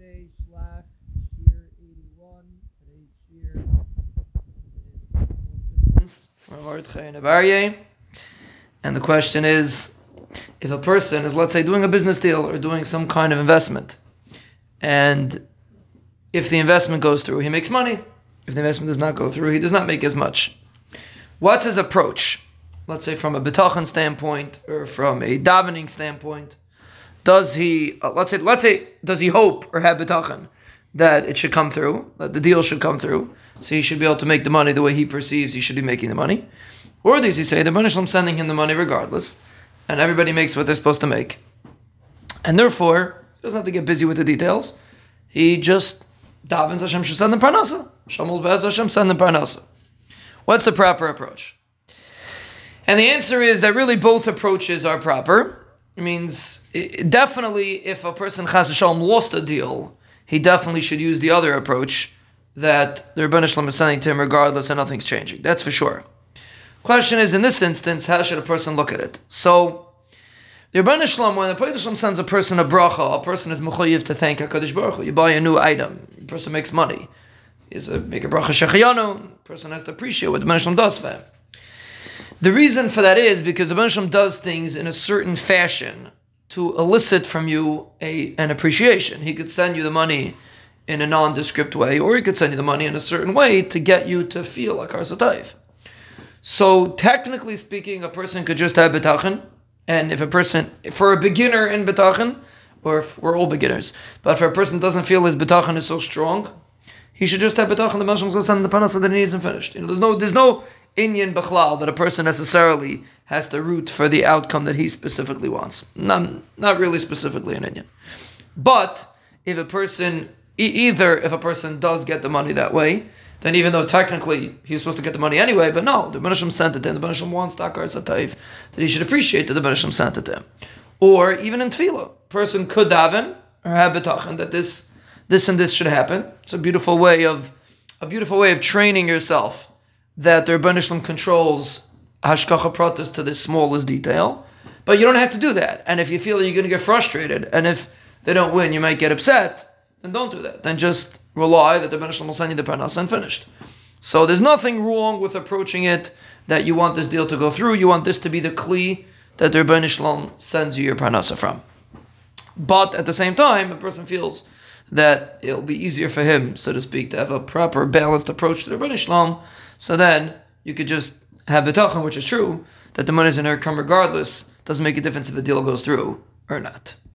Tuesday, Shlach, Shiur 81, today's. And the question is if a person is, let's say, doing a business deal or doing some kind of investment, and if the investment goes through, he makes money. If the investment does not go through, he does not make as much. What's his approach? Let's say from a bitachon standpoint or from a davening standpoint. Does he, uh, let's say, let's say, does he hope or have bitachon that it should come through, that the deal should come through, so he should be able to make the money the way he perceives he should be making the money? Or does he say the Banishlam sending him the money regardless, and everybody makes what they're supposed to make? And therefore, he doesn't have to get busy with the details. He just davens Hashem should send the parnasa. Shamol Bez Hashem send the parnasa. What's the proper approach? And the answer is that really both approaches are proper. It means it, definitely if a person has shalom lost a deal, he definitely should use the other approach that the Ribbono Shel Olam is sending to him regardless and nothing's changing. That's for sure. Question is, in this instance, how should a person look at it? So, the Ribbono Shel Olam, when the Ribbono Shel Olam sends a person a bracha, a person is mechuyav to thank HaKadosh Baruch Hu. You buy a new item, the person makes money. Is a make a bracha shehecheyanu, person has to appreciate what the Ribbono Shel Olam does for him. The reason for that is because the Rebbeinu does things in a certain fashion to elicit from you a, an appreciation. He could send you the money in a nondescript way, or he could send you the money in a certain way to get you to feel like Arsatayv. So technically speaking, a person could just have bitachon, and if a person, for a beginner in bitachon, or if we're all beginners, but if a person doesn't feel his bitachon is so strong, he should just have bitachon. The Moshe will send the panas that he needs and finished. You know, there's no, there's no inyan b'chlal that a person necessarily has to root for the outcome that he specifically wants. Not, not really specifically an inyan, but if a person, either if a person does get the money that way then even though technically he's supposed to get the money anyway, but no, the Benishim sent it to him. The Benishim wants Dakar Satayv, that he should appreciate that the Benishim sent it to him. Or even in Tefillah, person could daven or have bitachon that this, this and this should happen. It's a beautiful way of, a beautiful way of training yourself that the Benishim controls hashgacha pratis to the smallest detail. But you don't have to do that. And if you feel you're going to get frustrated, and if they don't win, you might get upset, then don't do that. Then just rely that the Ben will send you the parnasa and finished. So there's nothing wrong with approaching it that you want this deal to go through. You want this to be the kli that the Shalom sends you your parnasa from. But at the same time, a person feels that it'll be easier for him, so to speak, to have a proper balanced approach to the Ben Shalom, so then you could just have bitachon, which is true, that the money's in her come regardless, doesn't make a difference if the deal goes through or not.